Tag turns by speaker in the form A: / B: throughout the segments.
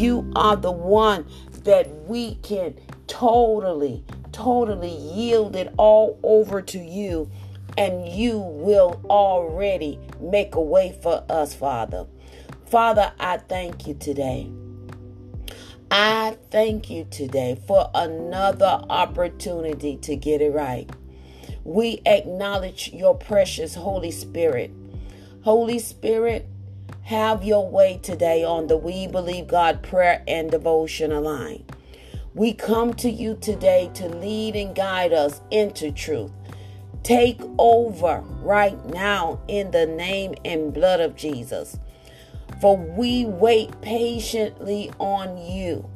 A: You are the one that we can totally, totally yield it all over to you, and you will already make a way for us, Father. Father, I thank you today. I thank you today for another opportunity to get it right. We acknowledge your precious Holy Spirit. Holy Spirit, have your way today on the We Believe God prayer and devotion line. We come to you today to lead and guide us into truth. Take over right now in the name and blood of Jesus. For we wait patiently on you.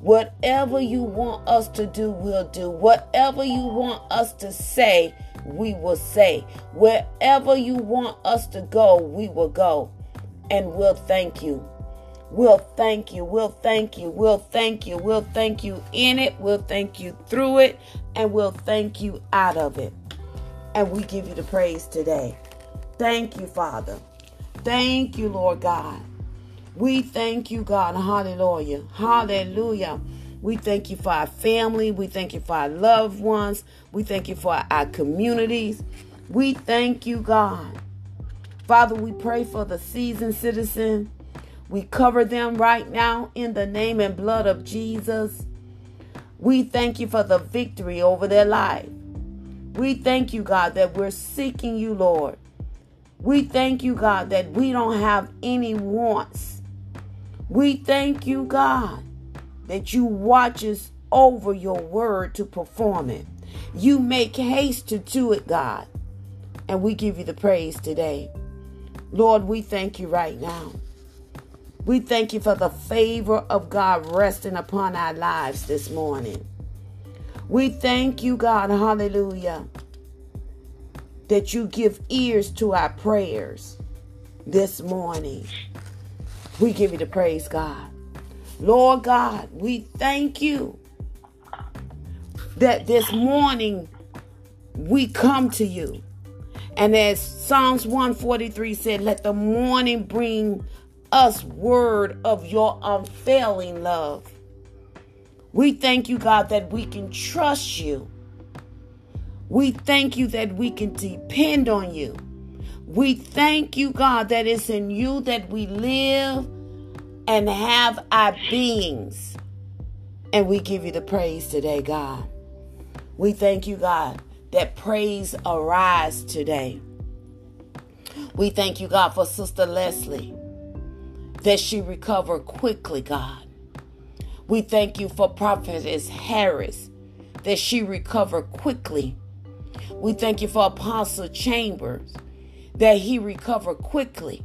A: Whatever you want us to do, we'll do. Whatever you want us to say, we will say. Wherever you want us to go, we will go. And we'll thank you. We'll thank you. We'll thank you. We'll thank you. We'll thank you in it. We'll thank you through it. And we'll thank you out of it. And we give you the praise today. Thank you, Father. Thank you, Lord God. We thank you, God. Hallelujah. Hallelujah. We thank you for our family. We thank you for our loved ones. We thank you for our communities. We thank you, God. Father, we pray for the seasoned citizen. We cover them right now in the name and blood of Jesus. We thank you for the victory over their life. We thank you, God, that we're seeking you, Lord. We thank you, God, that we don't have any wants. We thank you, God, that you watches over your word to perform it. You make haste to do it, God. And we give you the praise today. Lord, we thank you right now. We thank you for the favor of God resting upon our lives this morning. We thank you, God, hallelujah, that you give ears to our prayers this morning. We give you the praise, God. Lord God, we thank you that this morning we come to you. And as Psalms 143 said, let the morning bring us word of your unfailing love. We thank you, God, that we can trust you. We thank you that we can depend on you. We thank you, God, that it's in you that we live and have our beings. And we give you the praise today, God. We thank you, God, that praise arise today. We thank you, God, for Sister Leslie, that she recovered quickly, God. We thank you for Prophetess Harris, that she recovered quickly. We thank you for Apostle Chambers, that he recovered quickly.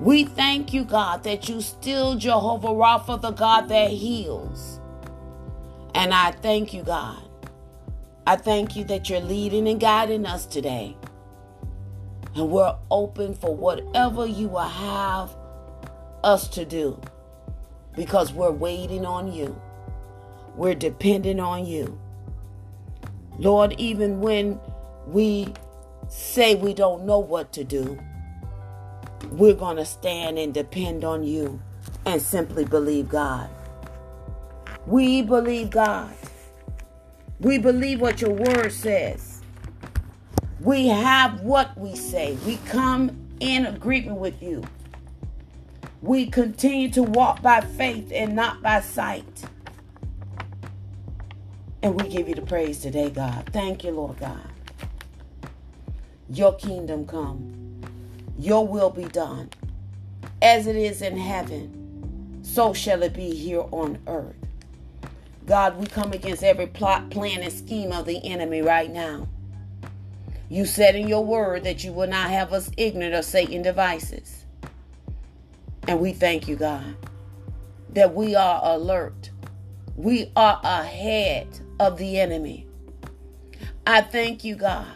A: We thank you, God, that you still Jehovah Rapha, the God that heals. And I thank you, God. I thank you that you're leading and guiding us today. And we're open for whatever you will have us to do because we're waiting on you. We're depending on you. Lord, even when we say we don't know what to do, we're going to stand and depend on you and simply believe God. We believe God. We believe what your word says. We have what we say. We come in agreement with you. We continue to walk by faith and not by sight. And we give you the praise today, God. Thank you, Lord God. Your kingdom come, your will be done. As it is in heaven, so shall it be here on earth. God, we come against every plot, plan, and scheme of the enemy right now. You said in your word that you will not have us ignorant of Satan devices. And we thank you, God, that we are alert. We are ahead of the enemy. I thank you, God,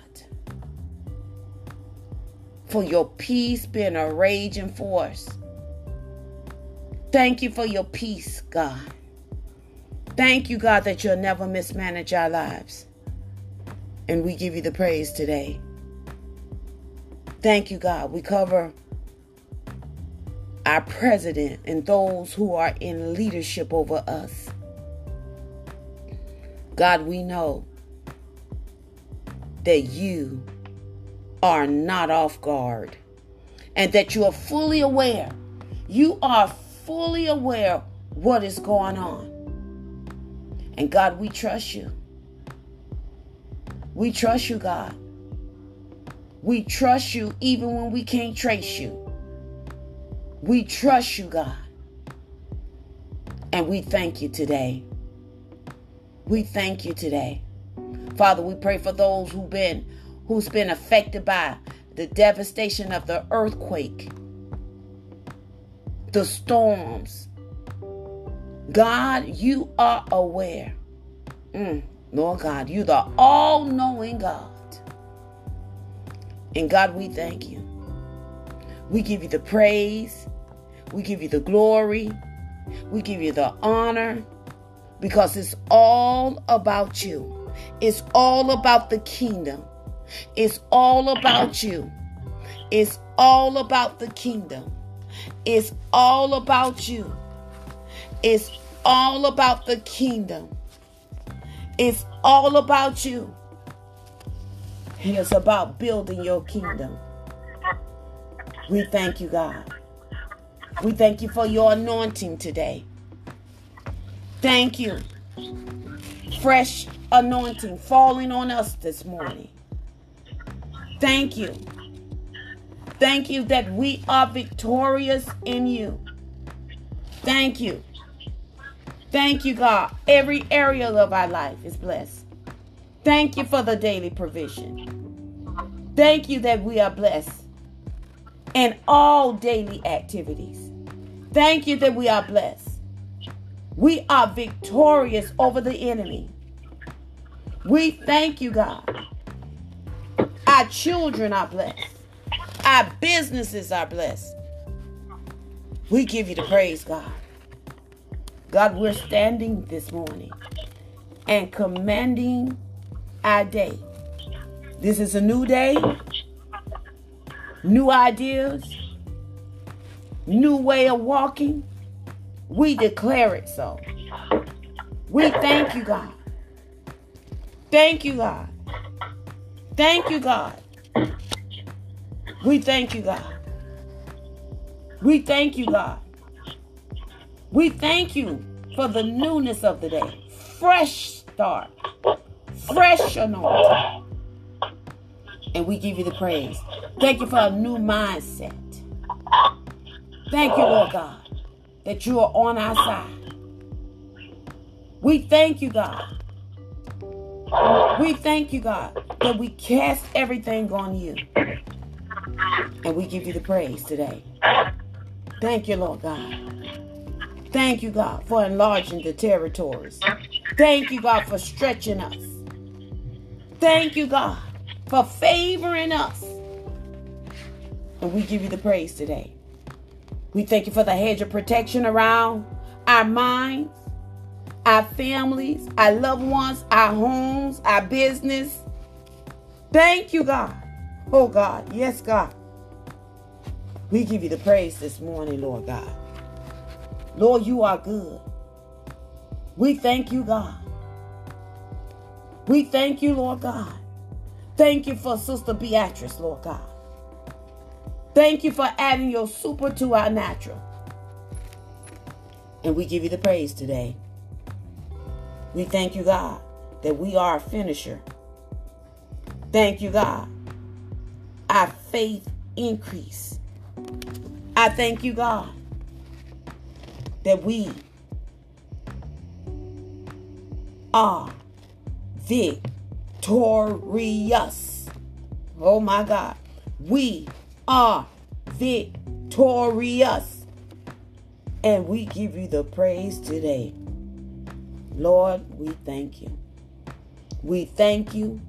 A: for your peace being a raging force. Thank you for your peace, God. Thank you, God, that you'll never mismanage our lives. And we give you the praise today. Thank you, God. We cover our president, and those who are in leadership over us. God, we know that you are not off guard and that you are fully aware. You are fully aware what is going on. And God, we trust you. We trust you, God. We trust you even when we can't trace you. We trust you, God. And we thank you today. We thank you today. Father, we pray for those who've been who's been affected by the devastation of the earthquake, the storms. God, you are aware. Mm, Lord God, you're the all knowing God. And God, we thank you. We give you the praise. We give you the glory. We give you the honor because it's all about you. It's all about the kingdom. It's all about you. It's all about the kingdom. It's all about you. It's all about the kingdom. It's all about you. And it's about building your kingdom. We thank you, God. We thank you for your anointing today. Thank you. Fresh anointing falling on us this morning. Thank you. Thank you that we are victorious in you. Thank you. Thank you, God. Every area of our life is blessed. Thank you for the daily provision. Thank you that we are blessed in all daily activities. Thank you that we are blessed. We are victorious over the enemy. We thank you, God. Our children are blessed. Our businesses are blessed. We give you the praise, God. God, we're standing this morning and commanding our day. This is a new day, new ideas, new way of walking. We declare it so. We thank you, God. Thank you, God. Thank you, God. We thank you, God. We thank you, God. We thank you for the newness of the day. Fresh start. Fresh anointing. And we give you the praise. Thank you for a new mindset. Thank you, Lord God, that you are on our side. We thank you, God. We thank you, God, that we cast everything on you. And we give you the praise today. Thank you, Lord God. Thank you, God, for enlarging the territories. Thank you, God, for stretching us. Thank you, God, for favoring us. And we give you the praise today. We thank you for the hedge of protection around our minds, our families, our loved ones, our homes, our business. Thank you, God. Oh, God. Yes, God. We give you the praise this morning, Lord God. Lord, you are good. We thank you, God. We thank you, Lord God. Thank you for Sister Beatrice, Lord God. Thank you for adding your super to our natural. And we give you the praise today. We thank you, God, that we are a finisher. Thank you, God. Our faith increase. I thank you, God, that we are victorious. Oh my God. We are victorious. And we give you the praise today. Lord, we thank you. We thank you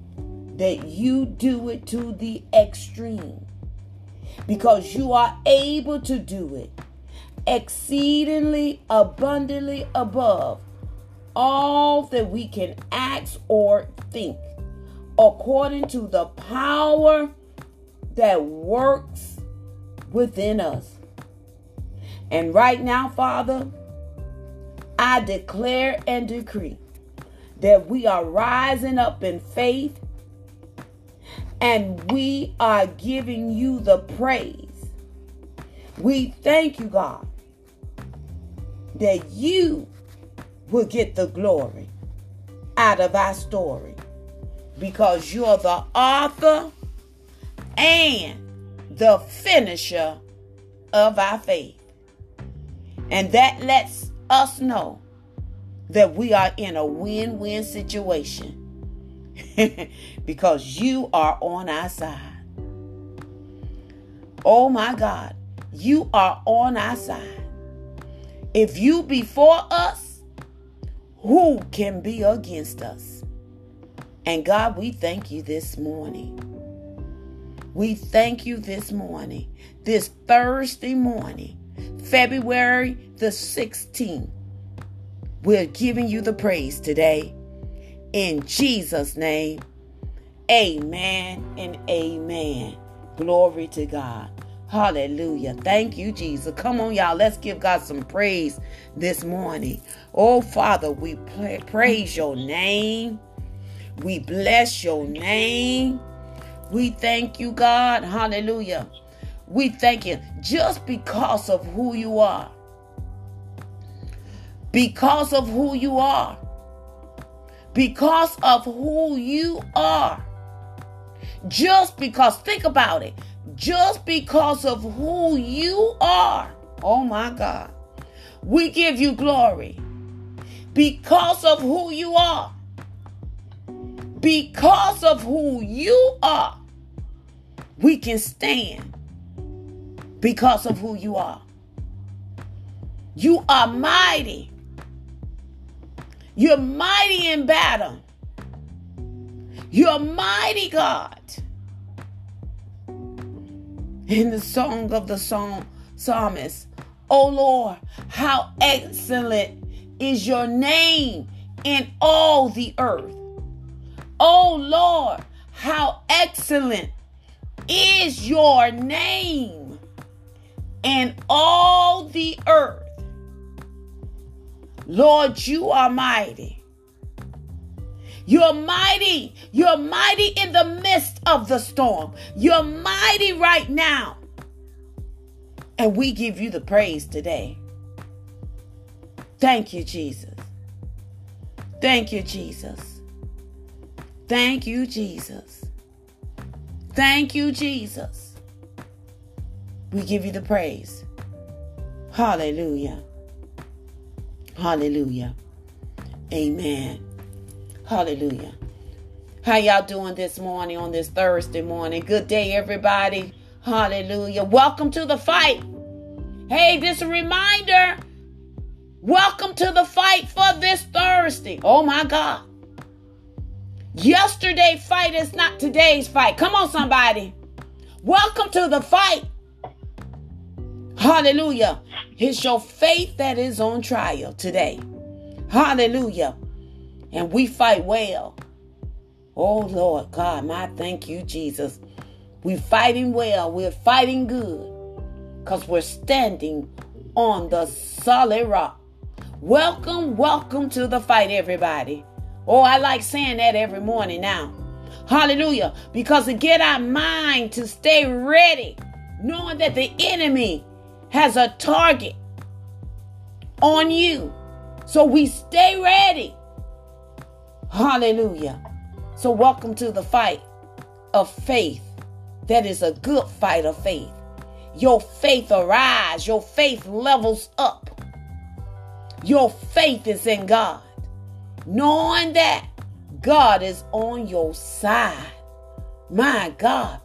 A: that you do it to the extreme because you are able to do it exceedingly abundantly above all that we can ask or think, according to the power that works within us. And right now, Father, I declare and decree that we are rising up in faith and we are giving you the praise. We thank you, God, that you will get the glory out of our story because you're the author and the finisher of our faith. And that lets us know that we are in a win win situation because you are on our side. Oh my God, you are on our side. If you be for us, who can be against us? And God, we thank you this morning. We thank you this morning, this Thursday morning, February the 16th. We're giving you the praise today. In Jesus' name, amen and amen. Glory to God. Hallelujah. Thank you, Jesus. Come on, y'all. Let's give God some praise this morning. Oh, Father, we praise your name. We bless your name. We thank you, God. Hallelujah. We thank you just because of who you are. Because of who you are because of who you are. Just because, think about it, just because of who you are. Oh my God. We give you glory because of who you are. Because of who you are, we can stand because of who you are. You are mighty. You're mighty in battle. You're mighty God. In the song of the song psalmist, Oh Lord, how excellent is your name in all the earth. Oh Lord, how excellent is your name in all the earth. Lord, you are mighty. You're mighty. You're mighty in the midst of the storm. You're mighty right now. And we give you the praise today. Thank you, Jesus. Thank you, Jesus. Thank you, Jesus. Thank you, Jesus. We give you the praise. Hallelujah. Hallelujah. Amen. Hallelujah. How y'all doing this morning on this Thursday morning? Good day, everybody. Hallelujah. Welcome to the fight. Hey, this reminder. Welcome to the fight for this Thursday. Oh my God. Yesterday fight is not today's fight. Come on, somebody. Welcome to the fight. Hallelujah. It's your faith that is on trial today. Hallelujah. And we fight well. Oh Lord God, my thank you, Jesus. We're fighting well. We're fighting good. Because we're standing on the solid rock. Welcome, welcome to the fight, everybody. Oh, I like saying that every morning now. Hallelujah. Because to get our mind to stay ready, knowing that the enemy has a target on you. So we stay ready. Hallelujah. So, welcome to the fight of faith. That is a good fight of faith. Your faith arise, your faith levels up. Your faith is in God, knowing that God is on your side. My God,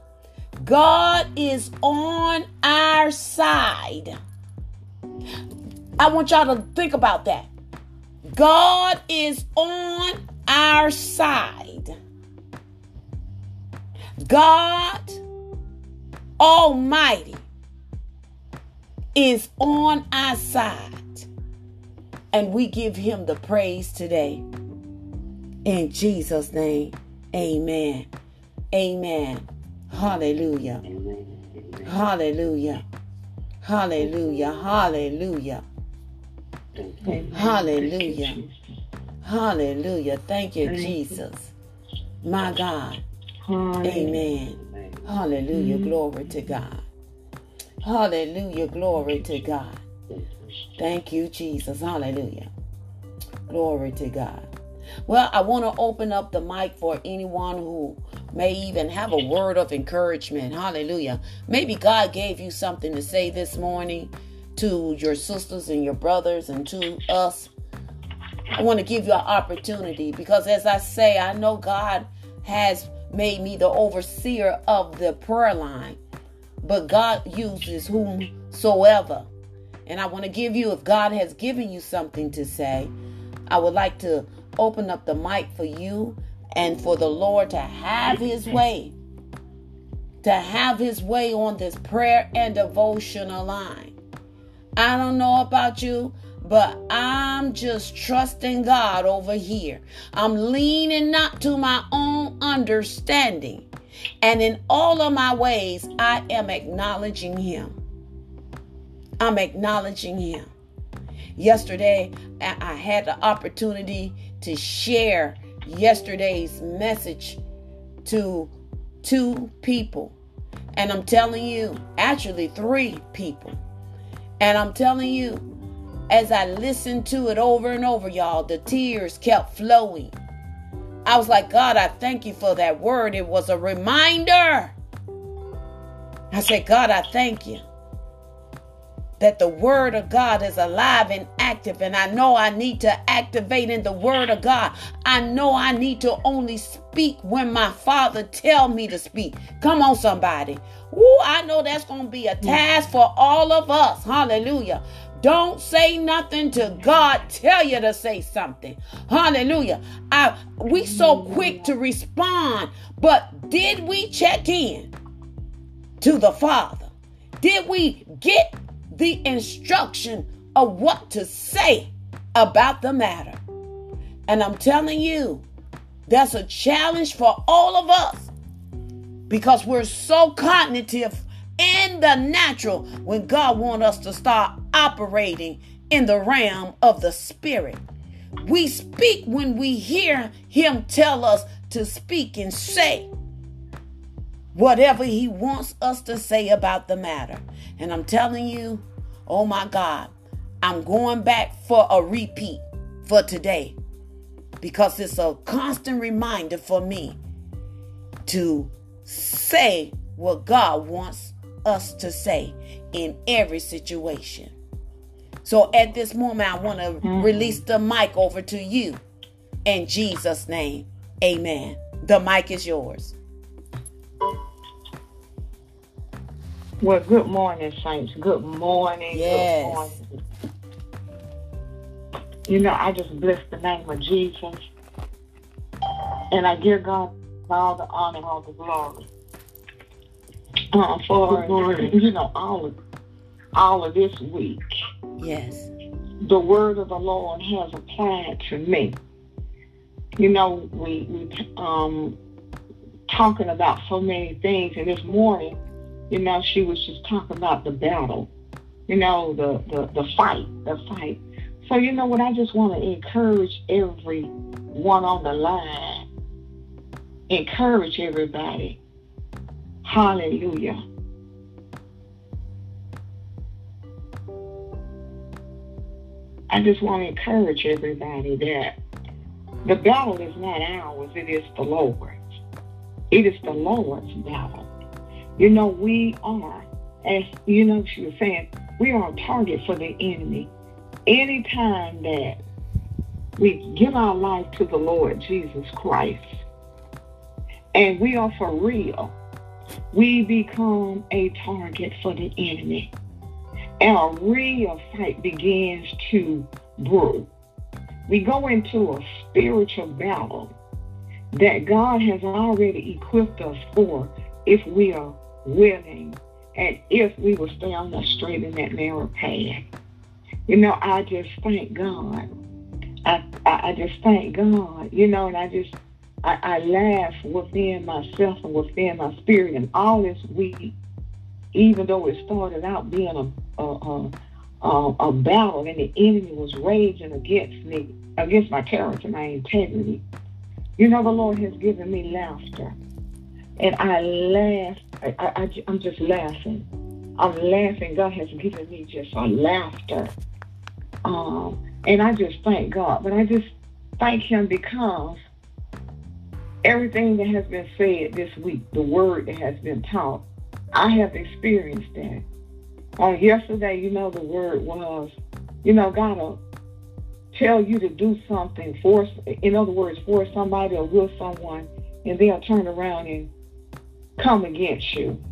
A: God is on our side. I want y'all to think about that. God is on our side. God Almighty is on our side. And we give him the praise today. In Jesus' name, amen. Amen. Hallelujah. Hallelujah. Hallelujah. Hallelujah. Hallelujah. Hallelujah. Thank you, Jesus. My God. Amen. Hallelujah. Mm-hmm. Glory to God. Hallelujah. Glory to God. Thank you, Jesus. Hallelujah. Glory to God. Well, I want to open up the mic for anyone who may even have a word of encouragement. Hallelujah. Maybe God gave you something to say this morning to your sisters and your brothers and to us. I want to give you an opportunity because, as I say, I know God has made me the overseer of the prayer line, but God uses whomsoever. And I want to give you, if God has given you something to say, I would like to open up the mic for you and for the Lord to have his way. To have his way on this prayer and devotional line. I don't know about you, but I'm just trusting God over here. I'm leaning not to my own understanding. And in all of my ways, I am acknowledging him. I'm acknowledging him. Yesterday, I had the opportunity to share yesterday's message to two people. And I'm telling you, actually, three people. And I'm telling you, as I listened to it over and over, y'all, the tears kept flowing. I was like, God, I thank you for that word. It was a reminder. I said, God, I thank you that the word of God is alive and active and I know I need to activate in the word of God. I know I need to only speak when my father tell me to speak. Come on somebody. Woo, I know that's going to be a mm. task for all of us. Hallelujah. Don't say nothing to God. Tell you to say something. Hallelujah. I we so quick to respond, but did we check in to the Father? Did we get the instruction of what to say about the matter. And I'm telling you, that's a challenge for all of us because we're so cognitive in the natural when God wants us to start operating in the realm of the spirit. We speak when we hear Him tell us to speak and say whatever He wants us to say about the matter. And I'm telling you, oh my God, I'm going back for a repeat for today because it's a constant reminder for me to say what God wants us to say in every situation. So at this moment, I want to mm-hmm. release the mic over to you in Jesus' name. Amen. The mic is yours.
B: Well, good morning, saints. Good morning.
A: Yes.
B: Good morning. You know, I just bless the name of Jesus. And I give God all the honor and all the glory. Uh, for, you know, all of, all of this week.
A: Yes.
B: The word of the Lord has applied to me. You know, we, we um talking about so many things, and this morning you know, she was just talking about the battle, you know, the, the, the fight, the fight. So, you know what, I just want to encourage everyone on the line, encourage everybody. Hallelujah. I just want to encourage everybody that the battle is not ours, it is the Lord's. It is the Lord's battle. You know, we are, as you know, she was saying, we are a target for the enemy. Anytime that we give our life to the Lord Jesus Christ and we are for real, we become a target for the enemy. And a real fight begins to brew. We go into a spiritual battle that God has already equipped us for if we are willing and if we will stay on that straight and that narrow path. You know, I just thank God. I, I, I just thank God, you know, and I just, I, I laugh within myself and within my spirit and all this week. even though it started out being a, a, a, a, a battle and the enemy was raging against me, against my character, my integrity, you know, the Lord has given me laughter. And I laugh. I, I, I'm just laughing. I'm laughing. God has given me just a laughter. Um, and I just thank God. But I just thank Him because everything that has been said this week, the word that has been taught, I have experienced that. On yesterday, you know, the word was, you know, God will tell you to do something for, in other words, for somebody or with someone, and they'll turn around and come against you.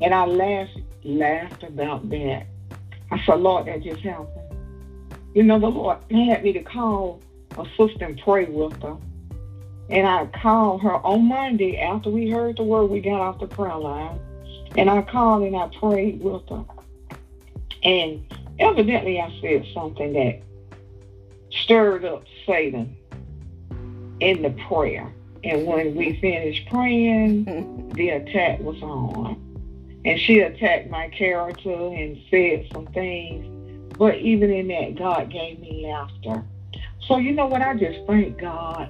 B: And I laughed, laughed about that. I said, Lord, that just happened. You know, the Lord had me to call a sister and pray with her. And I called her on Monday after we heard the word, we got off the prayer line. And I called and I prayed with her. And evidently I said something that stirred up Satan in the prayer. And when we finished praying, the attack was on. And she attacked my character and said some things. But even in that, God gave me laughter. So, you know what? I just thank God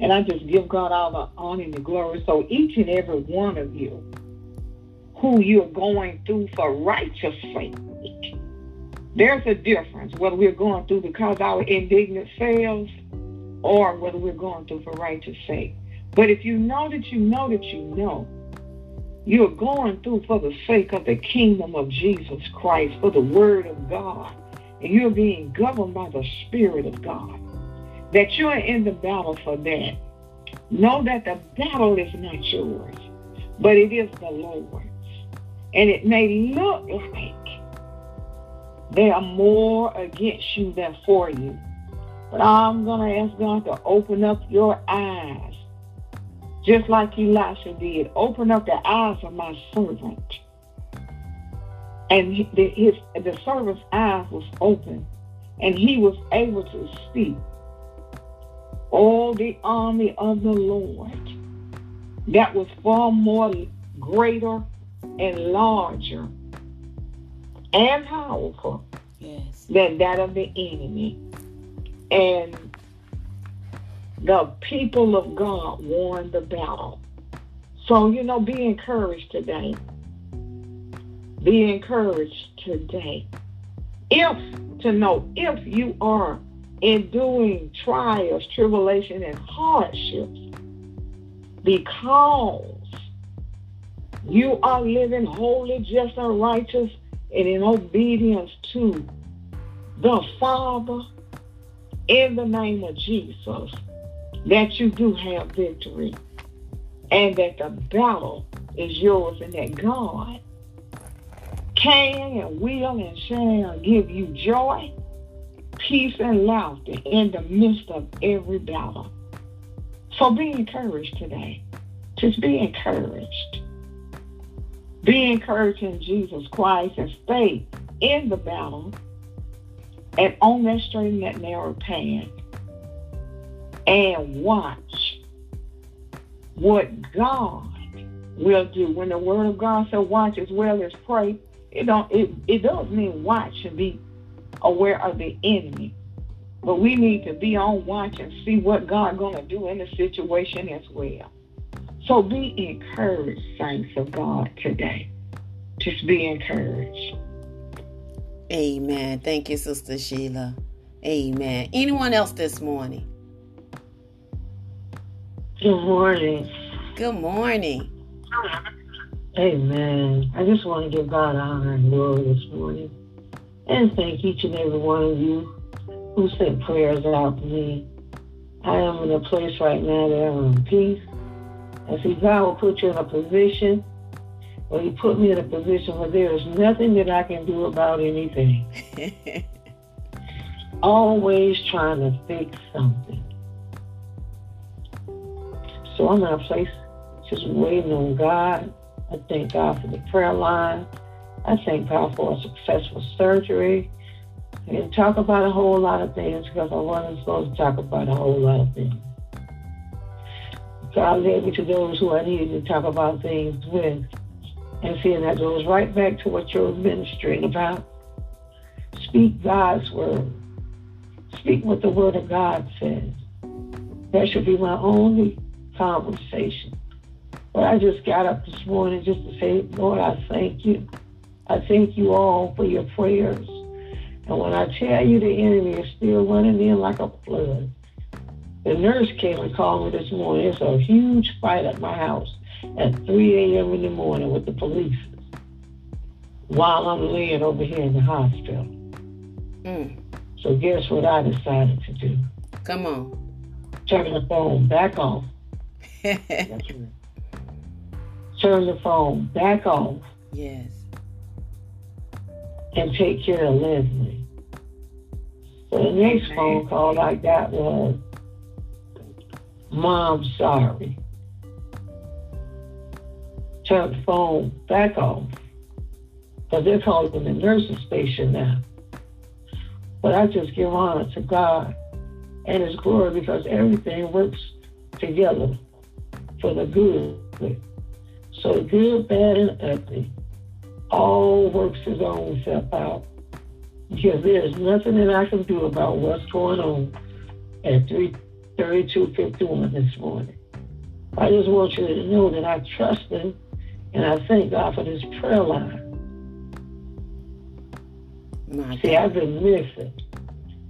B: and I just give God all the honor and the glory. So, each and every one of you who you're going through for righteous sake, there's a difference whether we're going through because our indignant fails or whether we're going through for righteous sake. But if you know that you know that you know, you're going through for the sake of the kingdom of Jesus Christ, for the word of God, and you're being governed by the Spirit of God, that you're in the battle for that. Know that the battle is not yours, but it is the Lord's. And it may look like there are more against you than for you. But I'm going to ask God to open up your eyes just like Elisha did. Open up the eyes of my servant. And his, the servant's eyes was open, and he was able to see all the army of the Lord that was far more greater and larger and powerful yes. than that of the enemy. And the people of God won the battle. So, you know, be encouraged today. Be encouraged today. If, to know, if you are enduring trials, tribulation, and hardships because you are living holy, just, and righteous, and in obedience to the Father, in the name of Jesus, that you do have victory and that the battle is yours and that God can and will and shall give you joy, peace, and laughter in the midst of every battle. So be encouraged today. Just be encouraged. Be encouraged in Jesus Christ and stay in the battle and on that straight and that narrow path and watch what God will do. When the word of God says watch as well as pray, it don't it, it does mean watch and be aware of the enemy. But we need to be on watch and see what God gonna do in the situation as well. So be encouraged, saints of God, today. Just be encouraged.
A: Amen. Thank you, Sister Sheila. Amen. Anyone else this morning?
C: Good morning.
A: Good morning.
C: Amen. I just want to give God honor and glory this morning and thank each and every one of you who sent prayers out to me. I am in a place right now that I'm in peace. I see God will put you in a position where He put me in a position where there is nothing that I can do about anything. Always trying to fix something. So I'm in a place just waiting on God. I thank God for the prayer line. I thank God for a successful surgery. And talk about a whole lot of things because I wasn't supposed to talk about a whole lot of things. God led me to those who I needed to talk about things with. And seeing that goes right back to what you're ministering about. Speak God's word. Speak what the word of God says. That should be my only conversation. But I just got up this morning just to say, Lord, I thank you. I thank you all for your prayers. And when I tell you the enemy is still running in like a flood, the nurse came and called me this morning. It's a huge fight at my house at 3 a.m. in the morning with the police while I'm laying over here in the hospital. Mm. So guess what I decided to do?
A: Come on.
C: Turn the phone back on. Turn the phone back off.
A: Yes.
C: And take care of Leslie. So the next phone call I got was, Mom, sorry. Turn the phone back off. Because they're calling the nursing station now. But I just give honor to God and His glory because everything works together for the good. So good, bad, and ugly all works His own self out. Because there's nothing that I can do about what's going on at 33251 this morning. I just want you to know that I trust Him and I thank God for this prayer line. My See, God. I've been missing.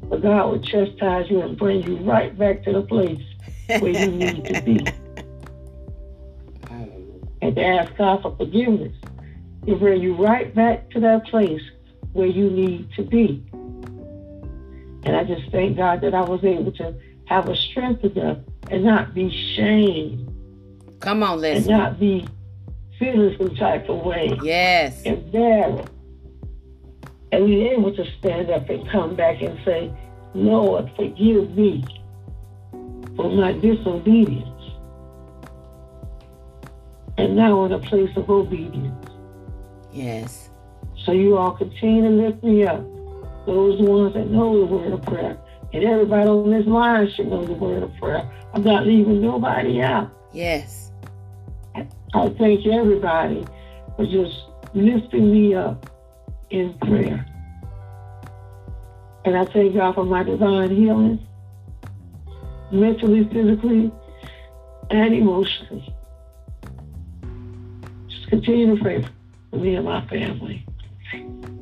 C: But God will chastise you and bring you right back to the place where you need to be. and to ask God for forgiveness. He'll bring you right back to that place where you need to be. And I just thank God that I was able to have a strength enough and not be shamed.
A: Come on, Leslie.
C: And not be feeling some type of way.
A: Yes.
C: Embarrassed and be able to stand up and come back and say, Lord, forgive me for my disobedience. And now in a place of obedience.
A: Yes.
C: So you all continue to lift me up. Those ones that know the word of prayer. And everybody on this line should know the word of prayer. I'm not leaving nobody out.
A: Yes.
C: I thank everybody for just lifting me up in prayer. And I thank God for my divine healing, mentally, physically, and emotionally. Just continue to pray for me and my family.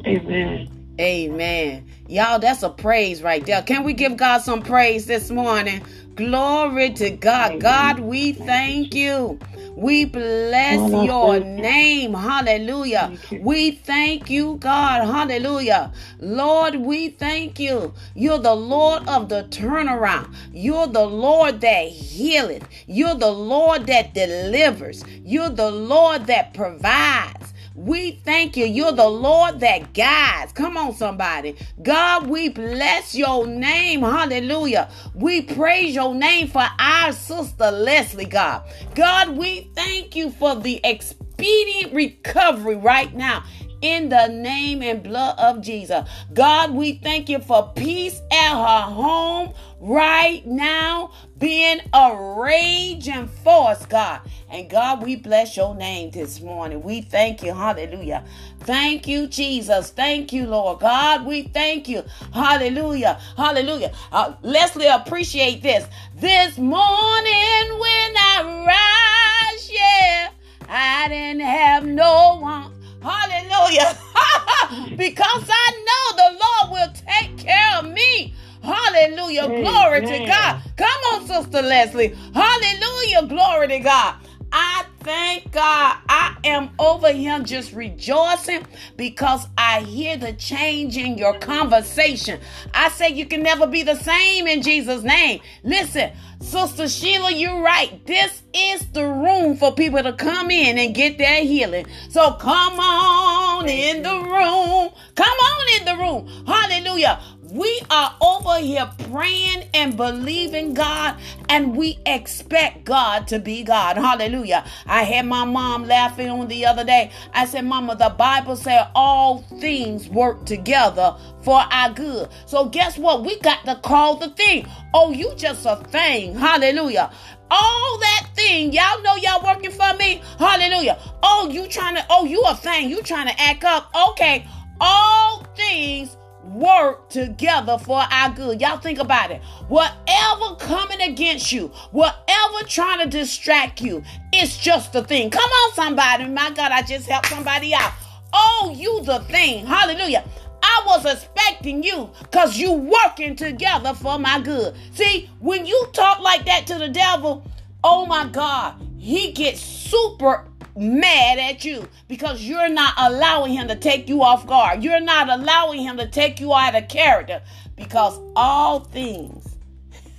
C: Amen.
A: Amen. Y'all, that's a praise right there. Can we give God some praise this morning? Glory to God. God, we thank you. We bless your name. Hallelujah. We thank you, God. Hallelujah. Lord, we thank you. You're the Lord of the turnaround. You're the Lord that healeth. You're the Lord that delivers. You're the Lord that provides. We thank you. You're the Lord that guides. Come on, somebody. God, we bless your name. Hallelujah. We praise your name for our sister Leslie, God. God, we thank you for the expedient recovery right now in the name and blood of Jesus. God, we thank you for peace at her home right now, being a raging force, God. And God, we bless your name this morning. We thank you. Hallelujah. Thank you, Jesus. Thank you, Lord. God, we thank you. Hallelujah. Hallelujah. Uh, Leslie, appreciate this. This morning when I rise, yeah, I didn't have no one Hallelujah. because I know the Lord will take care of me. Hallelujah. Amen. Glory to God. Come on, Sister Leslie. Hallelujah. Glory to God. I thank God. I am over here just rejoicing because I hear the change in your conversation. I say you can never be the same in Jesus' name. Listen, Sister Sheila, you're right. This is the room for people to come in and get their healing. So come on in the room. Come on in the room. Hallelujah. We are over here praying and believing God, and we expect God to be God. Hallelujah. I had my mom laughing on the other day. I said, Mama, the Bible said all things work together for our good. So guess what? We got to call the thing. Oh, you just a thing. Hallelujah all that thing. Y'all know y'all working for me. Hallelujah. Oh, you trying to, oh, you a thing. You trying to act up. Okay. All things work together for our good. Y'all think about it. Whatever coming against you, whatever trying to distract you, it's just the thing. Come on, somebody. My God, I just helped somebody out. Oh, you the thing. Hallelujah. I was expecting you because you working together for my good. See, when you talk like that to the devil, oh my God, he gets super mad at you because you're not allowing him to take you off guard. You're not allowing him to take you out of character because all things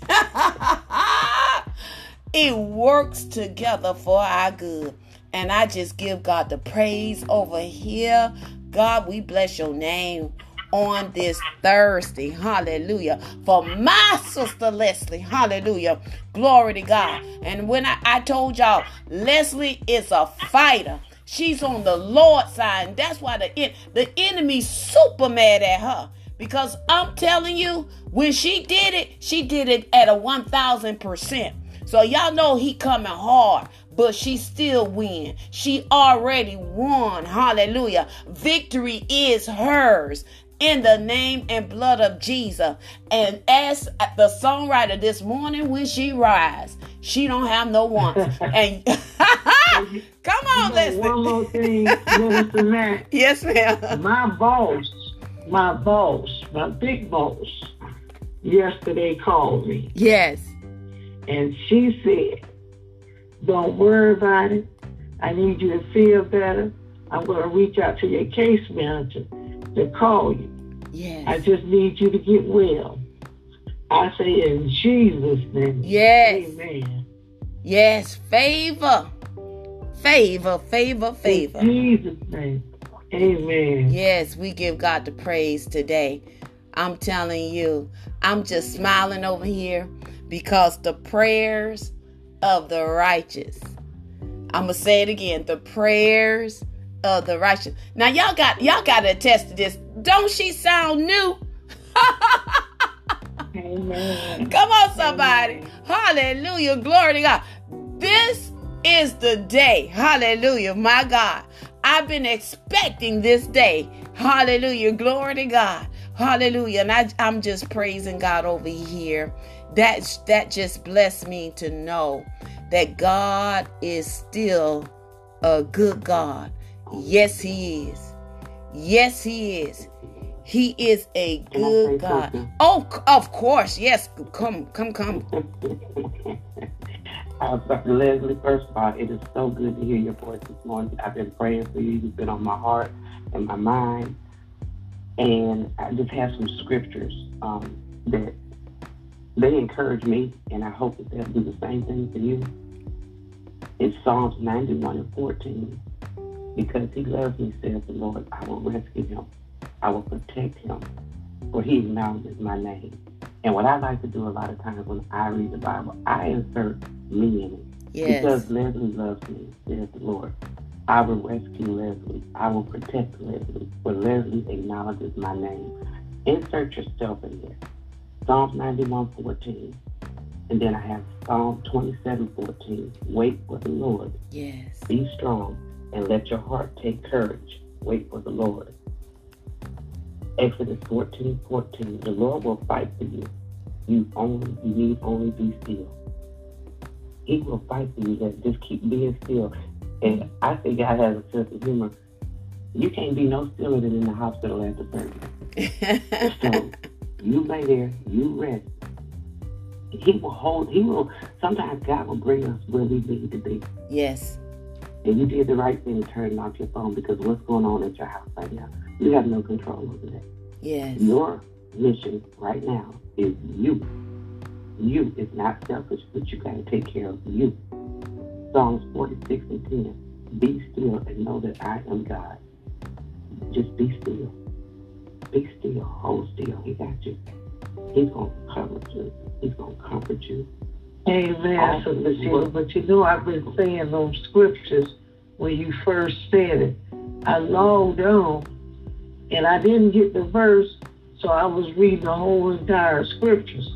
A: it works together for our good. And I just give God the praise over here. God, we bless your name on this Thursday. Hallelujah. For my sister Leslie. Hallelujah. Glory to God. And when I, I told y'all, Leslie is a fighter. She's on the Lord's side. And that's why the, the enemy's super mad at her. Because I'm telling you, when she did it, she did it at a 1000%. So y'all know he coming hard but she still win. She already won. Hallelujah. Victory is hers in the name and blood of Jesus. And as the songwriter this morning when she rise, she don't have no wants. and come on,
C: you know, One more thing, Minister Mack.
A: Yes, ma'am.
C: My boss, my boss, my big boss, yesterday called me.
A: Yes.
C: And she said, Don't worry about it. I need you to feel better. I'm going to reach out to your case manager to call you.
A: Yes.
C: I just need you to get well. I say in Jesus' name.
A: Yes.
C: Amen.
A: Yes. Favor. Favor, favor, favor.
C: In Jesus' name. Amen.
A: Yes, we give God the praise today. I'm telling you, I'm just smiling over here because the prayers of the righteous. I'm gonna say it again. The prayers of the righteous. Now y'all got y'all got to attest to this. Don't she sound new?
C: Amen.
A: Come on, somebody. Amen. Hallelujah. Glory to God. This is the day. Hallelujah. My God. I've been expecting this day. Hallelujah. Glory to God. Hallelujah. And I, I'm just praising God over here. That, that just blessed me to know that God is still a good God. Yes, He is. Yes, He is. He is a good God. Something? Oh, of course. Yes. Come, come, come.
D: uh, Dr. Leslie, first of all, it is so good to hear your voice this morning. I've been praying for you. You've been on my heart and my mind. And I just have some scriptures um, that they encourage me, and I hope that they'll do the same thing for you. It's Psalms 91 and 14. Because he loves me, says the Lord, I will rescue him. I will protect him, for he acknowledges my name. And what I like to do a lot of times when I read the Bible, I insert me in it.
A: Yes.
D: Because Leslie loves me, says the Lord. I will rescue Leslie. I will protect Leslie, for Leslie acknowledges my name. Insert yourself in there. Psalms 91 14. And then I have Psalm 27 14. Wait for the Lord.
A: Yes.
D: Be strong and let your heart take courage. Wait for the Lord. Exodus 14, 14. The Lord will fight for you. You only you need only be still. He will fight for you. That just keep being still. And I think God has a sense of humor. You can't be no stiller than in the hospital at the surgery. so you lay there, you rest. He will hold. He will. Sometimes God will bring us where we need to be.
A: Yes.
D: And you did the right thing turning off your phone because what's going on at your house right now, you have no control over that.
A: Yes.
D: Your mission right now is you. You is not selfish, but you got to take care of you. Psalms 46 and 10. Be still and know that I am God. Just be still. be still, hold still. He got you. He's gonna cover you. He's gonna comfort you.
C: Amen, Sister Sheila. But you know, I've been saying those scriptures when you first said it. I logged on and I didn't get the verse, so I was reading the whole entire scriptures.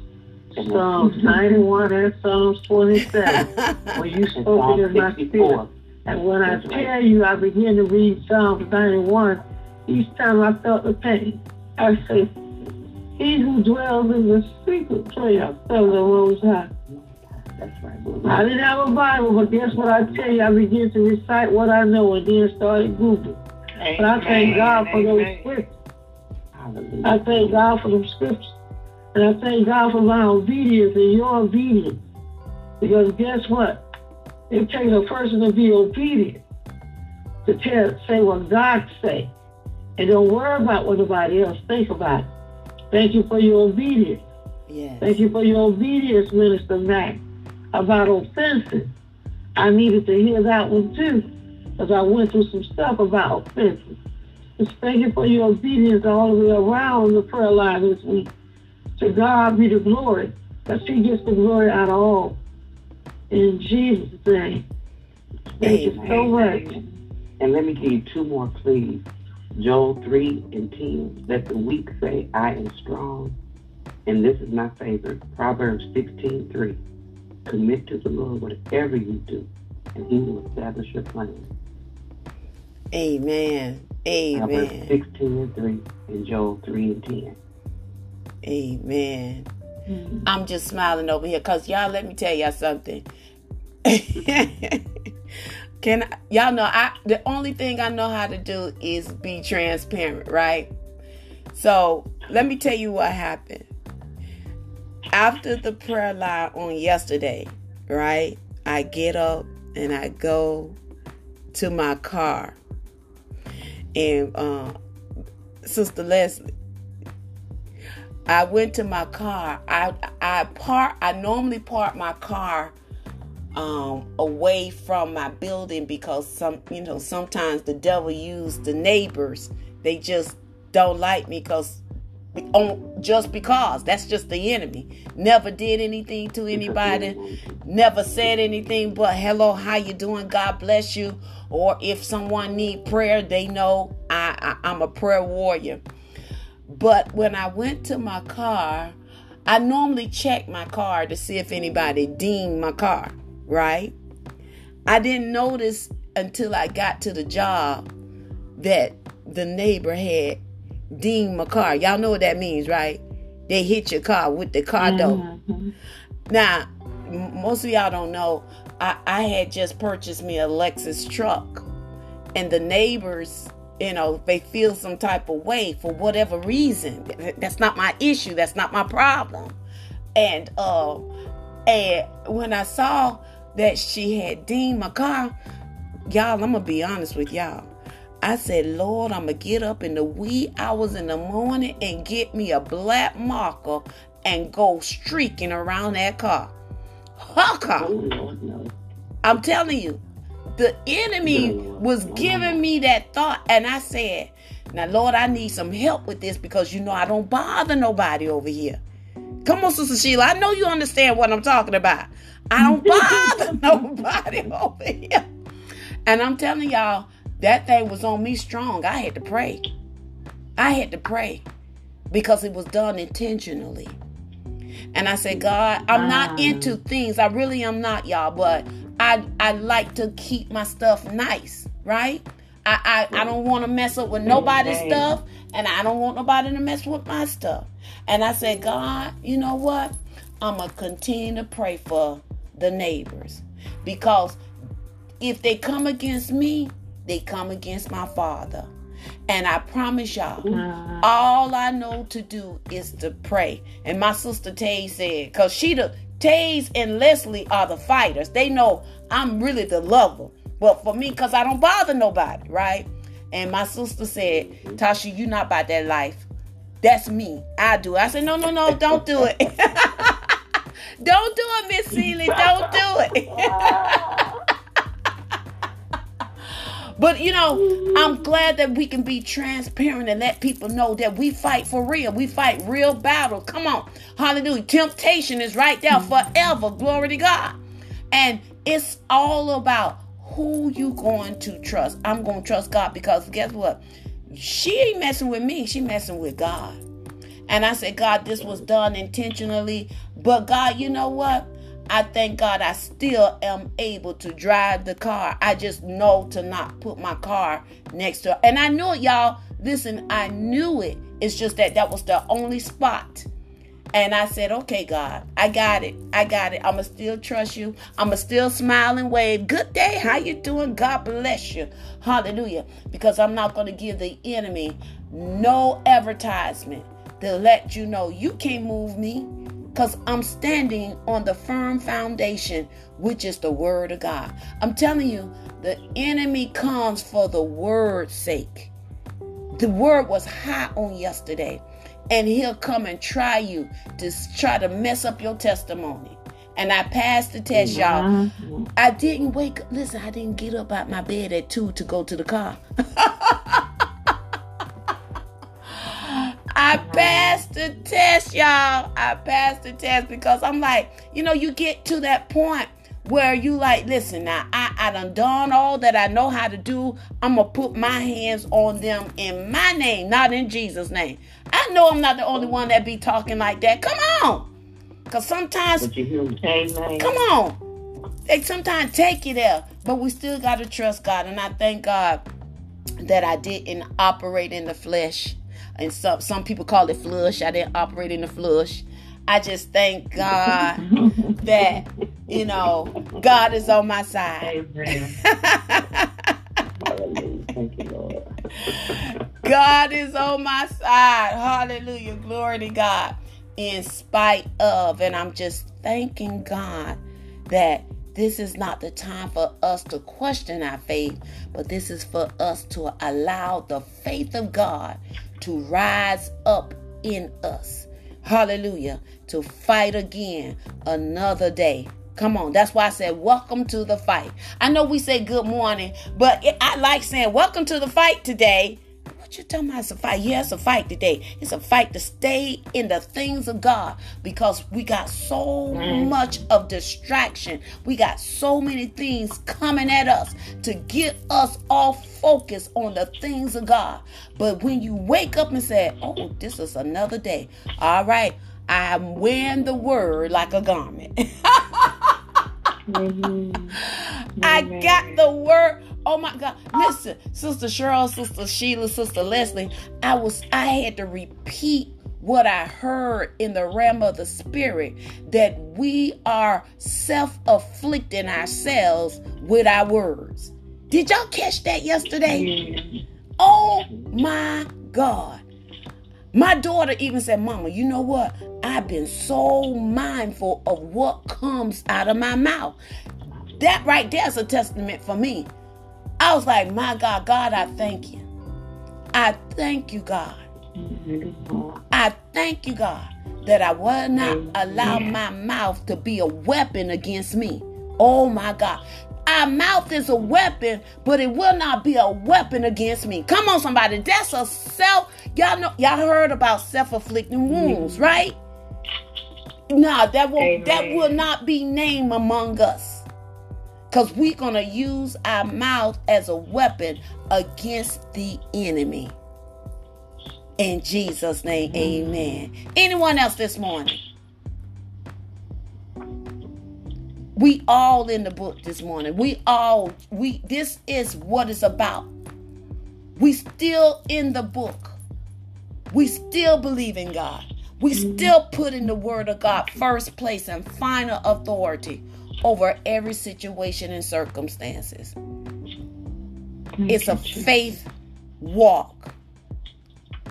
C: Psalms 91 and Psalms 27. when you spoke it in my spirit. And when I tell you I begin to read Psalms 91, each time I felt the pain, I said, He who dwells in the secret place of the Most High. That's right. I didn't have a Bible, but guess what I tell you? I began to recite what I know and then started Googling. But I thank God for those scriptures. I thank God for those scriptures. And I thank God for my obedience and your obedience. Because guess what? It takes a person to be obedient to tell, say what God say. And don't worry about what nobody else think about. it. Thank you for your obedience.
A: Yes.
C: Thank you for your obedience, Minister Mack, about offenses. I needed to hear that one too, because I went through some stuff about offenses. Just thank you for your obedience all the way around the prayer line this week. To God be the glory, because He gets the glory out of all. In Jesus' name. Thank you so much.
D: And let me give you two more, please. Joel 3 and 10. Let the weak say, I am strong. And this is my favorite. Proverbs 16 3. Commit to the Lord whatever you do, and He will establish your plan.
A: Amen. Amen.
D: Proverbs 16 and 3 and Joel 3 and 10.
A: Amen. Mm-hmm. I'm just smiling over here because y'all, let me tell y'all something. Can I, y'all know I the only thing I know how to do is be transparent, right? So let me tell you what happened. After the prayer line on yesterday, right? I get up and I go to my car. And uh, Sister Leslie, I went to my car. I I park. I normally park my car um, away from my building because some you know sometimes the devil use the neighbors. They just don't like me because just because that's just the enemy. Never did anything to anybody. Never said anything but hello, how you doing? God bless you. Or if someone need prayer, they know I, I I'm a prayer warrior. But when I went to my car, I normally check my car to see if anybody dinged my car, right? I didn't notice until I got to the job that the neighbor had dinged my car. Y'all know what that means, right? They hit your car with the car door. Mm-hmm. Now, most of y'all don't know, I, I had just purchased me a Lexus truck, and the neighbors you know, they feel some type of way for whatever reason. That's not my issue. That's not my problem. And uh, and when I saw that she had dinged my car, y'all, I'm gonna be honest with y'all. I said, Lord, I'm gonna get up in the wee hours in the morning and get me a black marker and go streaking around that car. Her car. Oh, I'm telling you, the enemy was giving me that thought, and I said, Now, Lord, I need some help with this because you know I don't bother nobody over here. Come on, Sister Sheila. I know you understand what I'm talking about. I don't bother nobody over here. And I'm telling y'all, that thing was on me strong. I had to pray. I had to pray because it was done intentionally. And I said, God, I'm not ah. into things. I really am not, y'all, but I I like to keep my stuff nice, right? I I, I don't want to mess up with nobody's stuff, and I don't want nobody to mess with my stuff. And I said, God, you know what? I'm gonna continue to pray for the neighbors because if they come against me, they come against my father. And I promise y'all, all I know to do is to pray. And my sister Tay said, because she the Taze and Leslie are the fighters. They know I'm really the lover. But for me, because I don't bother nobody, right? And my sister said, Tasha, you not about that life. That's me. I do. I said, no, no, no, don't do it. don't do it, Miss Seeley. Don't do it. But you know, I'm glad that we can be transparent and let people know that we fight for real. We fight real battle. Come on. Hallelujah. Temptation is right there forever. Glory to God. And it's all about who you going to trust. I'm going to trust God because guess what? She ain't messing with me. She messing with God. And I said, God, this was done intentionally. But God, you know what? I thank God I still am able to drive the car. I just know to not put my car next to her. And I knew it, y'all. Listen, I knew it. It's just that that was the only spot. And I said, okay, God, I got it. I got it. I'ma still trust you. I'ma still smile and wave. Good day. How you doing? God bless you. Hallelujah. Because I'm not gonna give the enemy no advertisement to let you know you can't move me because I'm standing on the firm foundation, which is the word of God. I'm telling you, the enemy comes for the word's sake. The word was hot on yesterday, and he'll come and try you to try to mess up your testimony. And I passed the test, y'all. I didn't wake up. Listen, I didn't get up out my bed at two to go to the car. I passed the test, y'all. I passed the test because I'm like, you know, you get to that point where you like, listen, now I, I done done all that I know how to do. I'm gonna put my hands on them in my name, not in Jesus' name. I know I'm not the only one that be talking like that. Come on. Cause sometimes come on. They sometimes take you there. But we still gotta trust God. And I thank God that I didn't operate in the flesh and some some people call it flush. I didn't operate in the flush. I just thank God that you know God is on my side.
D: Thank.
A: God is on my side. Hallelujah. Glory to God. In spite of, and I'm just thanking God that this is not the time for us to question our faith, but this is for us to allow the faith of God to rise up in us. Hallelujah. To fight again another day. Come on. That's why I said, Welcome to the fight. I know we say good morning, but I like saying, Welcome to the fight today what you talking about? It's a fight. Yeah, it's a fight today. It's a fight to stay in the things of God because we got so mm. much of distraction. We got so many things coming at us to get us off focus on the things of God. But when you wake up and say, Oh, this is another day. All right. I'm wearing the word like a garment. mm-hmm. I got the word Oh my God. Listen, Sister Cheryl, Sister Sheila, Sister Leslie, I was I had to repeat what I heard in the realm of the spirit that we are self-afflicting ourselves with our words. Did y'all catch that yesterday? Oh my God. My daughter even said, Mama, you know what? I've been so mindful of what comes out of my mouth. That right there is a testament for me. I was like, my God, God, I thank you. I thank you, God. I thank you, God, that I will not allow my mouth to be a weapon against me. Oh my God. Our mouth is a weapon, but it will not be a weapon against me. Come on, somebody. That's a self. Y'all know. Y'all heard about self-afflicting wounds, right? Nah, that will Amen. that will not be named among us. Because we're going to use our mouth as a weapon against the enemy. In Jesus' name, amen. Anyone else this morning? We all in the book this morning. We all, we, this is what it's about. We still in the book. We still believe in God. We mm-hmm. still put in the word of God first place and final authority over every situation and circumstances. It's a faith walk.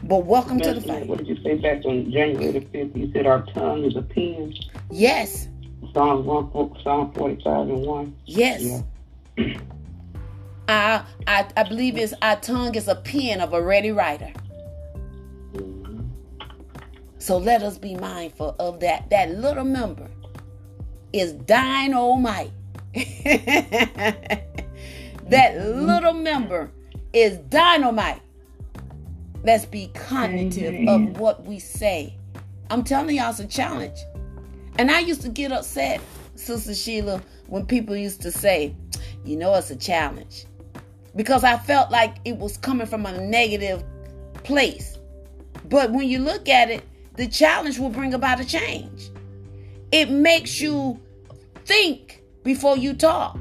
A: But welcome to the fight.
D: What did you say back on January the 5th? You said our tongue is a pen.
A: Yes.
D: Psalm, 1, Psalm 45 and 1.
A: Yes. Yeah. I, I, I believe it's our tongue is a pen of a ready writer. Mm-hmm. So let us be mindful of that, that little member is dynamite. That little member is dynamite. Let's be cognitive of what we say. I'm telling y'all, it's a challenge. And I used to get upset, Sister Sheila, when people used to say, you know, it's a challenge. Because I felt like it was coming from a negative place. But when you look at it, the challenge will bring about a change. It makes you think before you talk.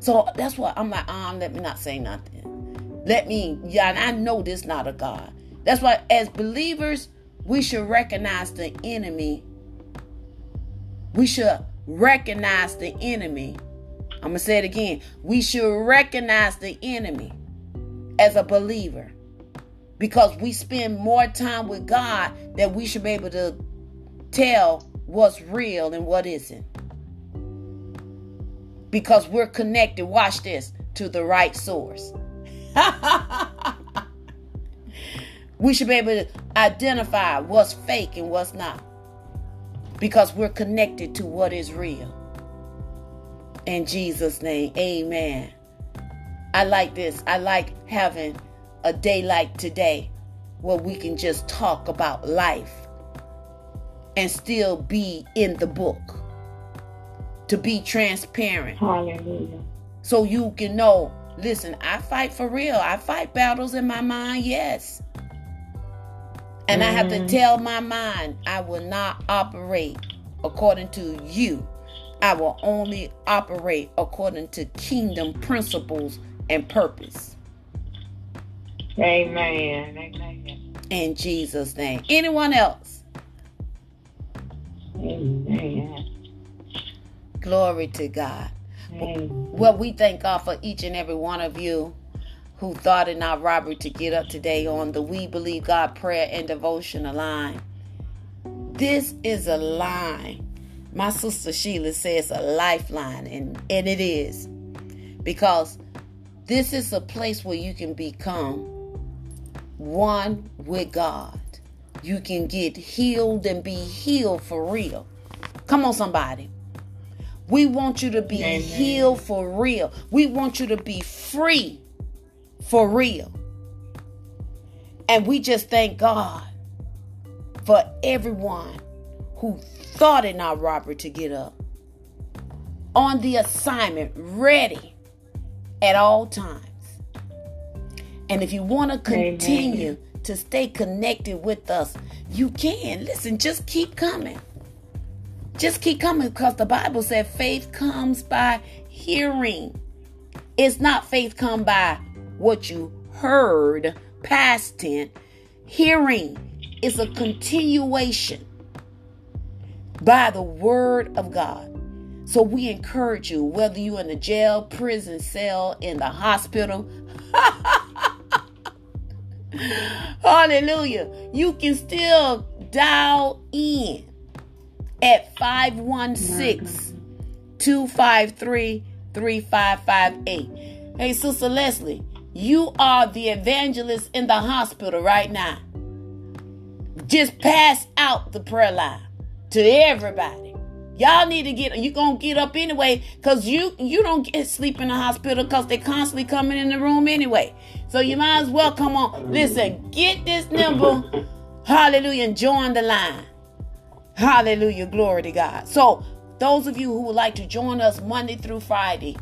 A: So that's why I'm like, um, let me not say nothing. Let me, yeah, and I know this not a God. That's why as believers, we should recognize the enemy. We should recognize the enemy. I'm gonna say it again. We should recognize the enemy as a believer. Because we spend more time with God that we should be able to tell what's real and what isn't because we're connected, watch this, to the right source. we should be able to identify what's fake and what's not because we're connected to what is real. In Jesus' name, amen. I like this. I like having a day like today where we can just talk about life and still be in the book to be transparent
B: Hallelujah.
A: so you can know listen i fight for real i fight battles in my mind yes and i have to
B: Mhm.
A: tell my mind i will not operate according to you i will only operate according to kingdom principles and purpose
B: Amen. Amen.
A: in jesus name anyone else
B: Amen.
A: glory to god
B: Amen.
A: Well, we thank God for each and every one of you who thought it not robbery to get up today on the We Believe God prayer and devotional line. This is a line. My sister Sheila says a lifeline, and, and it is. Because this is a place where you can become one with God. You can get healed and be healed for real. Come on, somebody. We want you to be
B: Amen.
A: healed for real. We want you to be free for real. And we just thank God for everyone who thought it not robbery to get up on the assignment, ready at all times. And if you want to
B: Amen.
A: To stay connected with us, you can. Listen, just keep coming. Just keep coming because the Bible said faith comes by hearing. It's not faith come by what you heard, past tense. Hearing is a continuation by the word of God. So we encourage you, whether you're in the jail, prison cell, in the hospital, hallelujah, you can still dial in at 516 253 3558. Hey, Sister Leslie, you are the evangelist in the hospital right now. Just pass out the prayer line to everybody. Y'all need to get you gonna get up anyway, cause you you don't get sleep in the hospital cause they constantly coming in the room anyway. So you might as well come on. Listen, get this number, hallelujah, and join the line. Hallelujah. Glory to God. So, those of you who would like to join us Monday through Friday,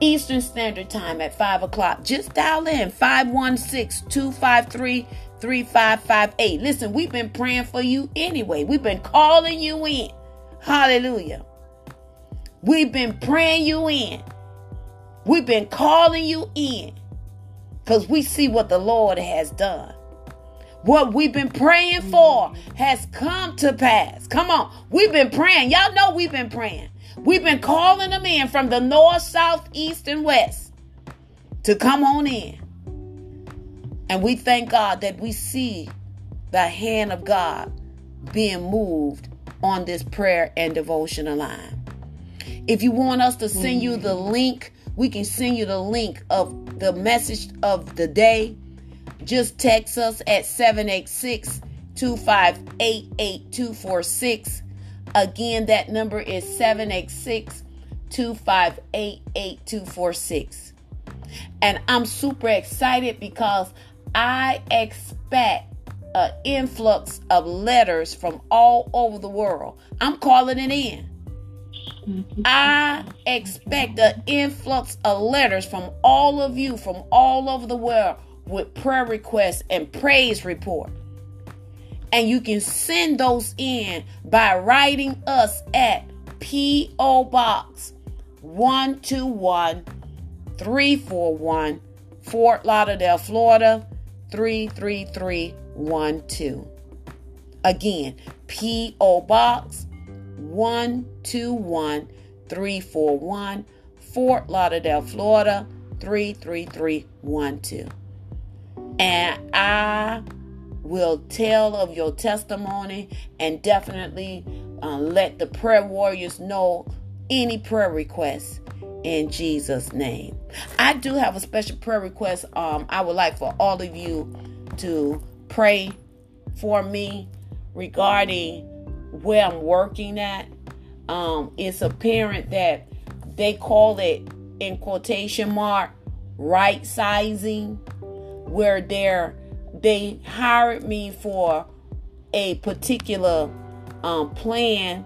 A: Eastern Standard Time at 5 o'clock, just dial in 516 253 3558. Listen, we've been praying for you anyway. We've been calling you in. Hallelujah. We've been praying you in. We've been calling you in because we see what the Lord has done. What we've been praying for has come to pass. Come on. We've been praying. Y'all know we've been praying. We've been calling them in from the north, south, east, and west to come on in. And we thank God that we see the hand of God being moved on this prayer and devotional line. If you want us to send you the link, we can send you the link of the message of the day. Just text us at 786 258 8246. Again, that number is 786 258 8246. And I'm super excited because I expect an influx of letters from all over the world. I'm calling it in. I expect an influx of letters from all of you from all over the world with prayer requests and praise report. And you can send those in by writing us at P.O. Box 121 341 Fort Lauderdale, Florida 33312. Again, P.O. Box 121 341 Fort Lauderdale, Florida 33312. And I will tell of your testimony and definitely uh, let the prayer warriors know any prayer requests in Jesus' name. I do have a special prayer request. Um, I would like for all of you to pray for me regarding where I'm working at. Um, it's apparent that they call it in quotation mark right sizing, where they're they hired me for a particular um, plan,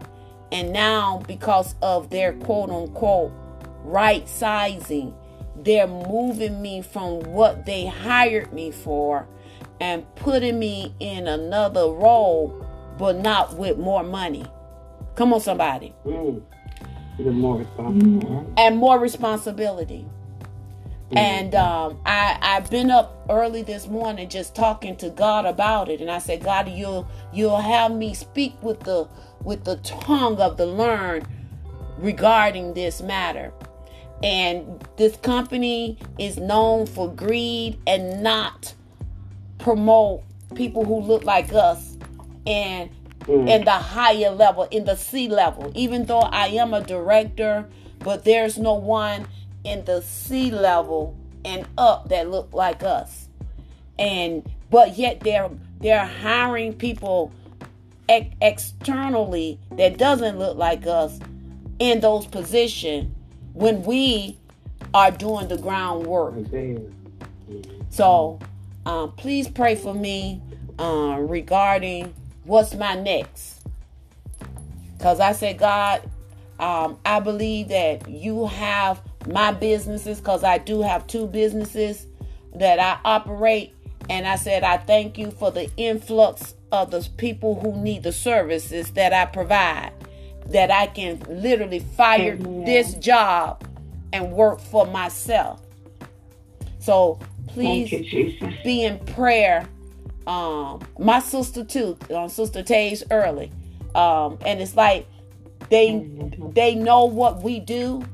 A: and now because of their quote unquote right sizing, they're moving me from what they hired me for and putting me in another role, but not with more money. Come on, somebody.
D: Mm. more responsibility.
A: And more responsibility. And um, I I've been up early this morning just talking to God about it, and I said, God, you'll you'll have me speak with the with the tongue of the learned regarding this matter. And this company is known for greed and not promote people who look like us and mm. in the higher level, in the C level. Even though I am a director, but there's no one in the C level and up that look like us. And but yet they're they're hiring people ex- externally that doesn't look like us in those positions when we are doing the groundwork. So um, please pray for me uh, regarding what's my next. Because I said, God, um, I believe that you have my businesses because I do have two businesses that I operate. And I said, I thank you for the influx of the people who need the services that I provide. That I can literally fire this job and work for myself. So please you, be in prayer. Um, my sister too, on um, Sister Tays early. Um, and it's like they mm-hmm. they know what we do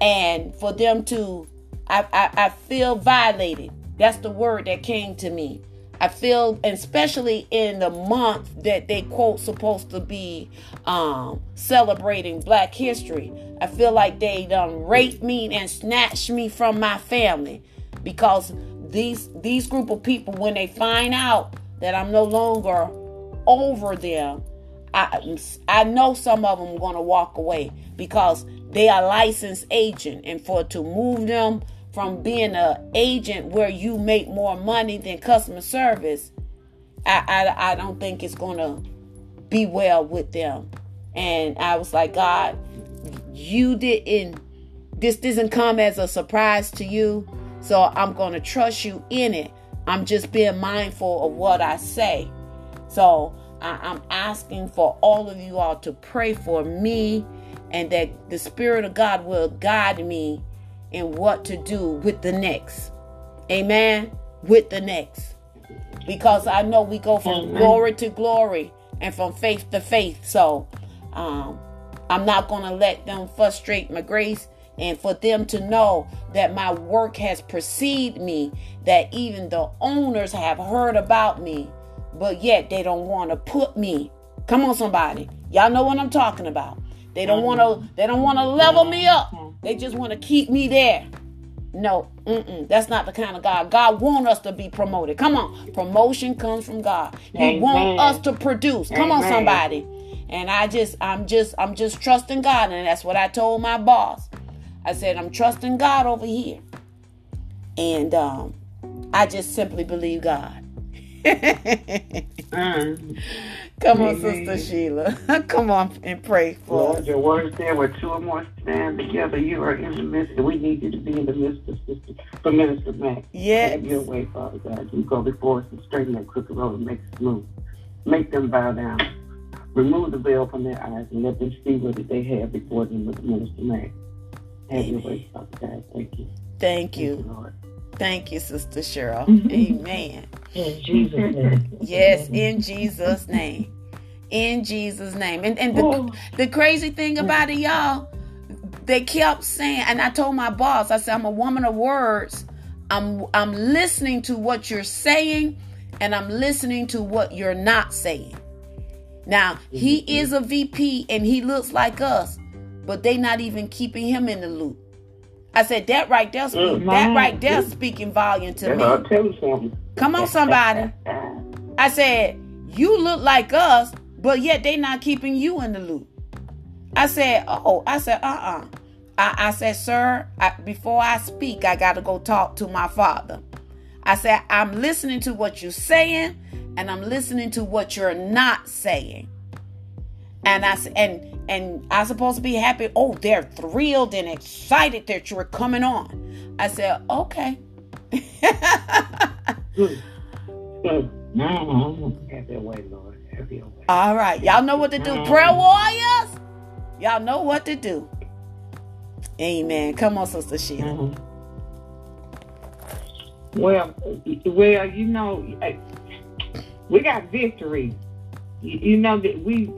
A: and for them to I, I, I feel violated that's the word that came to me I feel, especially in the month that they quote supposed to be um, celebrating Black History, I feel like they done raped me and snatched me from my family because these these group of people, when they find out that I'm no longer over them, I I know some of them are gonna walk away because they are licensed agent, and for to move them from being an agent where you make more money than customer service, I, I, I don't think it's gonna be well with them. And I was like, God, you didn't. This doesn't come as a surprise to you, so I'm gonna trust you in it. I'm just being mindful of what I say. So I, I'm asking for all of you all to pray for me and that the Spirit of God will guide me in what to do with the next. Amen. With the next. Because I know we go from Amen. glory to glory and from faith to faith. So um, I'm not going to let them frustrate my grace and for them to know that my work has preceded me, that even the owners have heard about me, but yet they don't want to put me. Come on, somebody. Y'all know what I'm talking about. They don't want to. They don't want to level me up. They just want to keep me there. No, mm-mm, that's not the kind of God. God want us to be promoted. Come on, promotion comes from God. He Amen. want us to produce. Come Amen. on, somebody. And I just, I'm just, I'm just trusting God. And that's what I told my boss. I said, I'm trusting God over here. And um, I just simply believe God. mm. Come on, Amen. Sister Sheila. Come on and pray for
D: Lord, us. Your word said where two or more stand together, you are in the midst. And we need you to be in the midst of Sister for Minister Mack.
A: Yes.
D: Have your way, Father God. You go before us and straighten that crooked road and make it smooth. Make them bow down. Remove the veil from their eyes and let them see what they have before them with Minister Mack. Have Amen. your way, Father God. Thank you.
A: Thank you. Thank you, Lord. Thank you, Sister Cheryl. Amen.
C: In Jesus' name.
A: Yes, in Jesus' name. In Jesus' name. And and the, oh. the crazy thing about it, y'all, they kept saying, and I told my boss, I said, I'm a woman of words. I'm I'm listening to what you're saying, and I'm listening to what you're not saying. Now, he mm-hmm. is a VP and he looks like us, but they not even keeping him in the loop. I said that right there, speak, mm, that right there speaking volume to
D: yeah,
A: me.
D: I'll tell you something.
A: Come on, somebody. I said you look like us, but yet they not keeping you in the loop. I said, oh, I said, uh, uh-uh. uh I, I said, sir, I, before I speak, I got to go talk to my father. I said, I'm listening to what you're saying, and I'm listening to what you're not saying. And I said, and and I'm supposed to be happy. Oh, they're thrilled and excited that you're coming on. I said, okay. All right. Y'all know what to do. Prayer warriors. Y'all know what to do. Amen. Come on, Sister Sheila. Mm-hmm.
B: Well, well, you know, we got victory. You know that we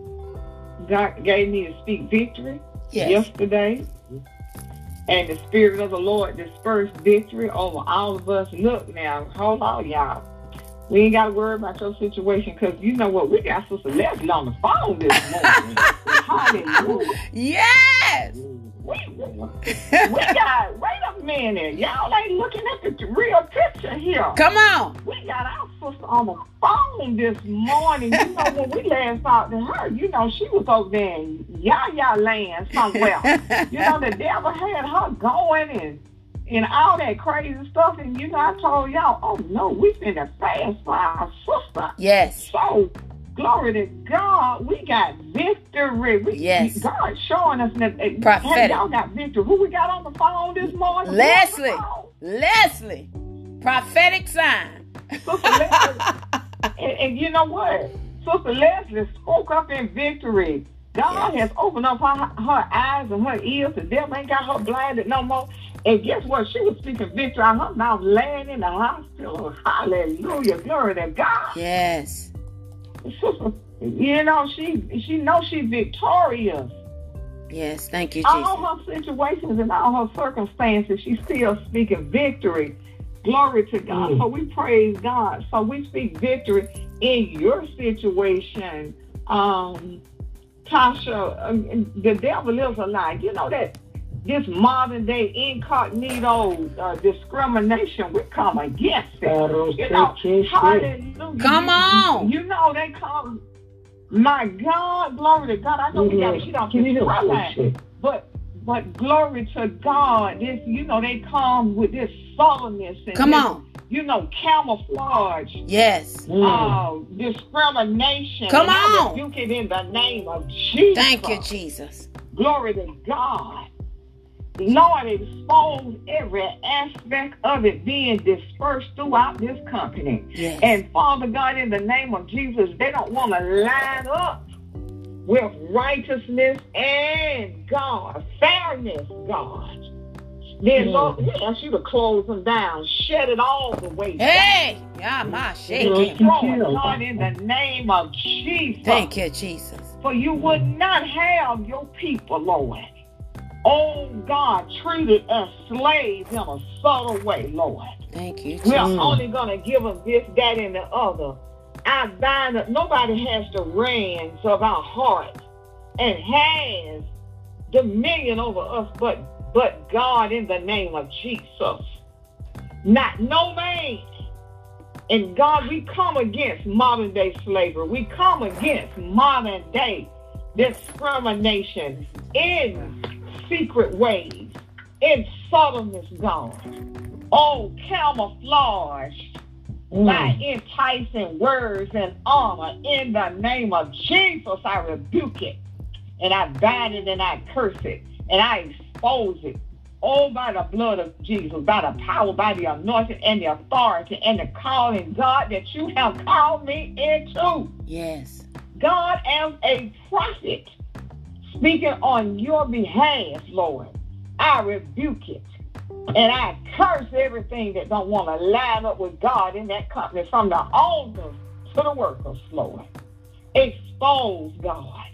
B: God gave me to speak victory yes. yesterday. And the Spirit of the Lord dispersed victory over all of us. Look now, hold on, y'all. We ain't got to worry about your situation because you know what? We got Sister Leslie on the phone this morning. Hallelujah.
A: Yes.
B: We, we got, wait a minute. Y'all ain't looking at the real picture here.
A: Come on.
B: We got our sister on the phone this morning. You know, when we last talked to her, you know, she was over there in Yaya land somewhere. you know, the devil had her going and and all that crazy stuff. And you know, I told y'all, oh no, we finna fast for our sister.
A: Yes.
B: So Glory to God. We got victory. We,
A: yes.
B: God showing us that
A: prophetic.
B: y'all got victory. Who we got on the phone this morning?
A: Leslie. Leslie. Prophetic sign.
B: Leslie. and, and, you know what? Sister Leslie spoke up in victory. God yes. has opened up her, her eyes and her ears. The devil ain't got her blinded no more. And guess what? She was speaking victory out her mouth, laying in the hospital. Hallelujah. Glory to God.
A: Yes.
B: You know, she she knows she's victorious.
A: Yes, thank you, Jesus.
B: All her situations and all her circumstances, she's still speaking victory. Glory to God. Mm. So we praise God. So we speak victory in your situation. Um, Tasha, um, the devil lives a lie. You know that this modern day incognito uh, discrimination, we come against it. You know, hallelujah.
A: Come on.
B: You, you, know they come. My God, glory to God. I know we got to get off this but but glory to God. This you know they come with this sullenness and
A: come
B: this,
A: on.
B: You know, camouflage.
A: Yes.
B: Uh, discrimination.
A: Come on.
B: rebuke it in the name of Jesus.
A: Thank you, Jesus.
B: Glory to God. Lord, expose every aspect of it being dispersed throughout this company.
A: Yes.
B: And Father God, in the name of Jesus, they don't want to line up with righteousness and God, fairness, God. Then, mm. Lord, we ask you to close them down, shut it all the way.
A: Hey, yeah, my shaking.
B: God, in the name of Jesus.
A: Thank you, Jesus.
B: For you would not have your people, Lord oh God, treated us slaves in a subtle way, Lord.
A: Thank you.
B: We're only going to give them this, that, and the other. I bind up. Nobody has the reins of our heart and has dominion over us, but but God in the name of Jesus. Not no man. And God, we come against modern day slavery. We come against modern day discrimination in secret ways, in subtleness, gone. Oh, camouflage mm. by enticing words and honor in the name of Jesus. I rebuke it and I bind it and I curse it and I expose it. Oh, by the blood of Jesus, by the power, by the anointing and the authority and the calling, God, that you have called me into.
A: Yes.
B: God as a prophet speaking on your behalf, Lord. I rebuke it. And I curse everything that don't want to line up with God in that company from the owners to the workers, Lord. Expose God